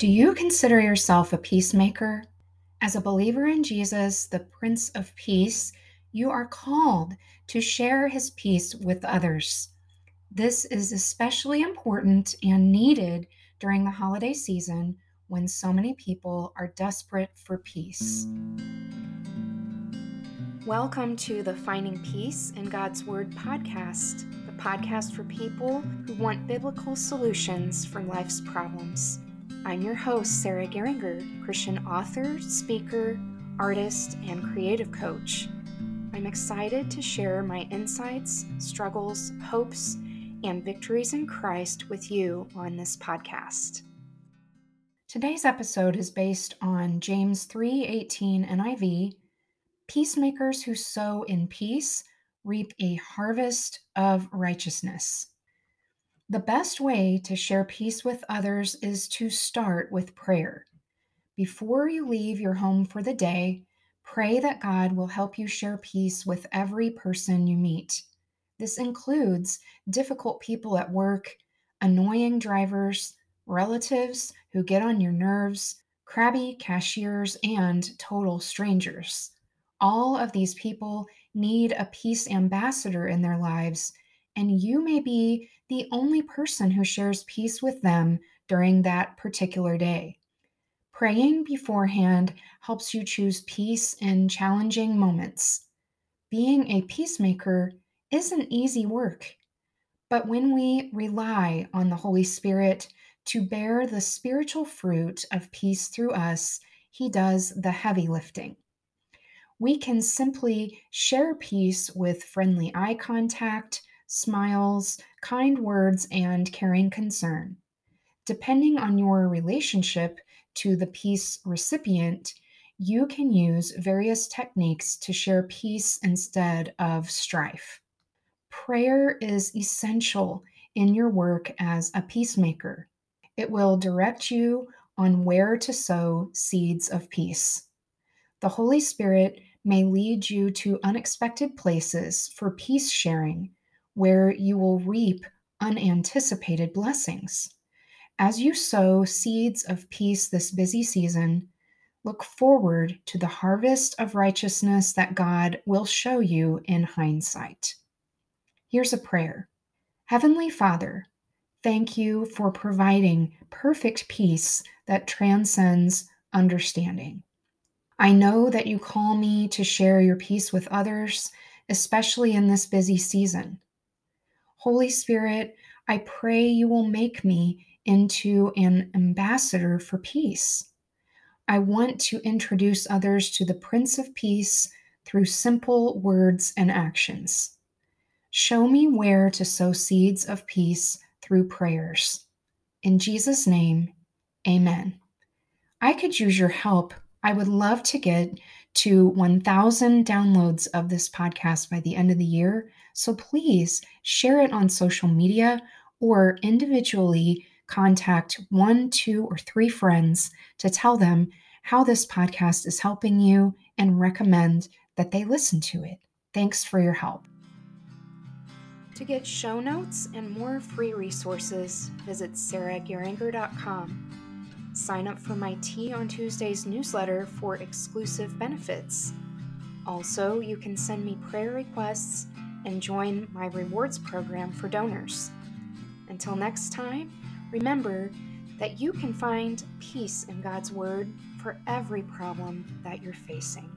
Do you consider yourself a peacemaker? As a believer in Jesus, the Prince of Peace, you are called to share his peace with others. This is especially important and needed during the holiday season when so many people are desperate for peace. Welcome to the Finding Peace in God's Word podcast, the podcast for people who want biblical solutions for life's problems. I'm your host, Sarah Geringer, Christian author, speaker, artist, and creative coach. I'm excited to share my insights, struggles, hopes, and victories in Christ with you on this podcast. Today's episode is based on James 3:18 NIV. Peacemakers who sow in peace reap a harvest of righteousness. The best way to share peace with others is to start with prayer. Before you leave your home for the day, pray that God will help you share peace with every person you meet. This includes difficult people at work, annoying drivers, relatives who get on your nerves, crabby cashiers, and total strangers. All of these people need a peace ambassador in their lives and you may be the only person who shares peace with them during that particular day. Praying beforehand helps you choose peace in challenging moments. Being a peacemaker isn't easy work, but when we rely on the Holy Spirit to bear the spiritual fruit of peace through us, He does the heavy lifting. We can simply share peace with friendly eye contact, smiles, kind words, and caring concern. Depending on your relationship to the peace recipient, you can use various techniques to share peace instead of strife. Prayer is essential in your work as a peacemaker. It will direct you on where to sow seeds of peace. The Holy Spirit may lead you to unexpected places for peace sharing where you will reap unanticipated blessings. As you sow seeds of peace this busy season, look forward to the harvest of righteousness that God will show you in hindsight. Here's a prayer Heavenly Father, thank you for providing perfect peace that transcends understanding. I know that you call me to share your peace with others, especially in this busy season. Holy Spirit, I pray you will make me into an ambassador for peace. I want to introduce others to the Prince of Peace through simple words and actions. Show me where to sow seeds of peace through prayers. In Jesus' name, amen. I could use your help. I would love to get to 1,000 downloads of this podcast by the end of the year. So please share it on social media or individually contact one, two, or three friends to tell them how this podcast is helping you and recommend that they listen to it. Thanks for your help. To get show notes and more free resources, visit sarahgeringer.com. Sign up for my Tea on Tuesdays newsletter for exclusive benefits. Also, you can send me prayer requests and join my rewards program for donors. Until next time, remember that you can find peace in God's Word for every problem that you're facing.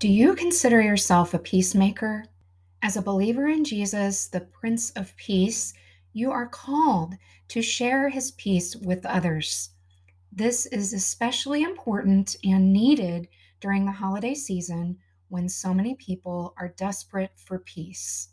Do you consider yourself a peacemaker? As a believer in Jesus, the Prince of Peace, you are called to share his peace with others. This is especially important and needed during the holiday season when so many people are desperate for peace.